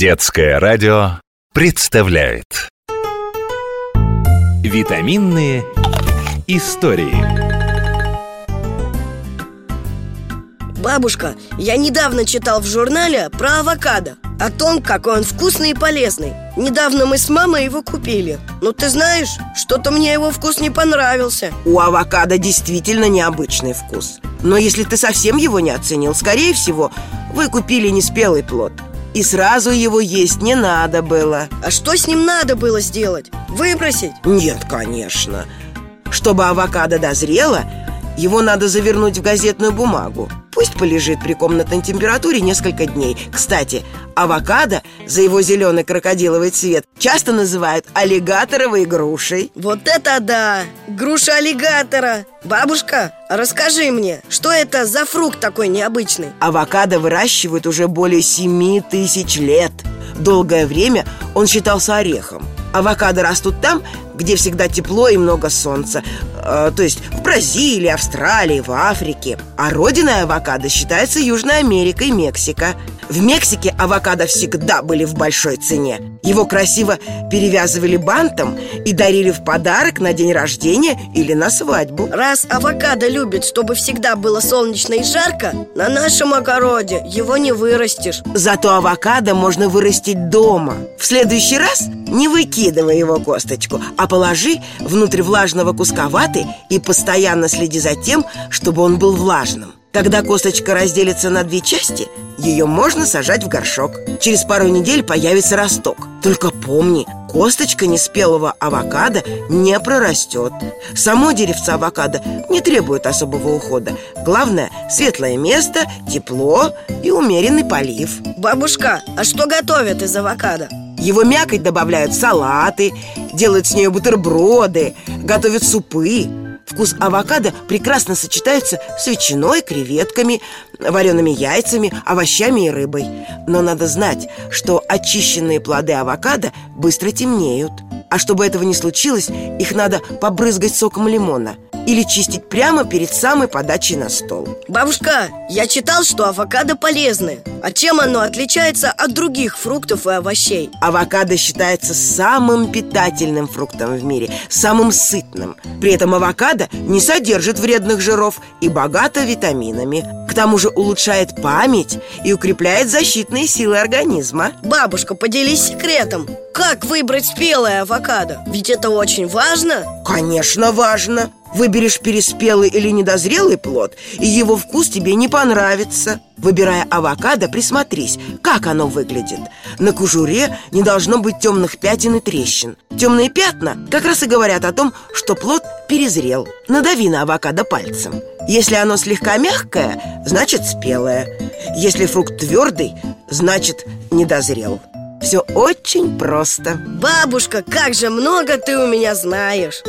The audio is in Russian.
Детское радио представляет. Витаминные истории. Бабушка, я недавно читал в журнале про авокадо О том, какой он вкусный и полезный. Недавно мы с мамой его купили. Но ты знаешь, что-то мне его вкус не понравился. У авокадо действительно необычный вкус. Но если ты совсем его не оценил, скорее всего, вы купили неспелый плод И сразу его есть не надо было А что с ним надо было сделать? Выбросить? Нет, конечно Чтобы авокадо дозрело, его надо завернуть в газетную бумагу Пусть полежит при комнатной температуре несколько дней. Кстати, авокадо за его зеленый крокодиловый цвет Часто называют аллигаторовой грушей. Вот это да! Груша аллигатора! Бабушка, расскажи мне, что это за фрукт такой необычный? Авокадо выращивают уже более 7 тысяч лет. Долгое время он считался орехом. Авокадо растут там, где всегда тепло и много солнца. Э, То есть Бразилии, Австралии, в Африке. А родиной авокадо считается Южная Америка и Мексика. В Мексике авокадо всегда были в большой цене. Его красиво перевязывали бантом и дарили в подарок на день рождения или на свадьбу. Раз авокадо любит, чтобы всегда было солнечно и жарко На нашем огороде его не вырастешь. Зато авокадо можно вырастить дома. В следующий раз не выкидывай его косточку, а положи внутрь влажного куска ваты и постоянно следи за тем, чтобы он был влажным. Когда косточка разделится на две части, ее можно сажать в горшок. Через пару недель появится росток. Только помни, косточка неспелого авокадо не прорастет. Само деревце авокадо не требует особого ухода. Главное – светлое место, тепло и умеренный полив. Бабушка, а что готовят из авокадо? Его мякоть добавляют в салаты, делают с нее бутерброды, готовят супы. Вкус авокадо прекрасно сочетается с ветчиной, креветками, вареными яйцами, овощами и рыбой. Но надо знать, что очищенные плоды авокадо быстро темнеют. А чтобы этого не случилось, их надо побрызгать соком лимона или чистить прямо перед самой подачей на стол. Бабушка, я читал, что авокадо полезное А чем оно отличается от других фруктов и овощей? Авокадо считается самым питательным фруктом в мире, самым сытным. При этом авокадо не содержит вредных жиров и богато витаминами. К тому же улучшает память и укрепляет защитные силы организма. Бабушка, поделись секретом Как выбрать спелое авокадо? Ведь это очень важно Конечно, важно. Выберешь переспелый или недозрелый плод, и его вкус тебе не понравится. Выбирая авокадо, присмотрись, как оно выглядит. На кожуре не должно быть темных пятен и трещин. Темные пятна как раз и говорят о том, что плод перезрел. Надави на авокадо пальцем. Если оно слегка мягкое, значит спелое. Если фрукт твердый, значит недозрел. Все очень просто. Бабушка, как же много ты у меня знаешь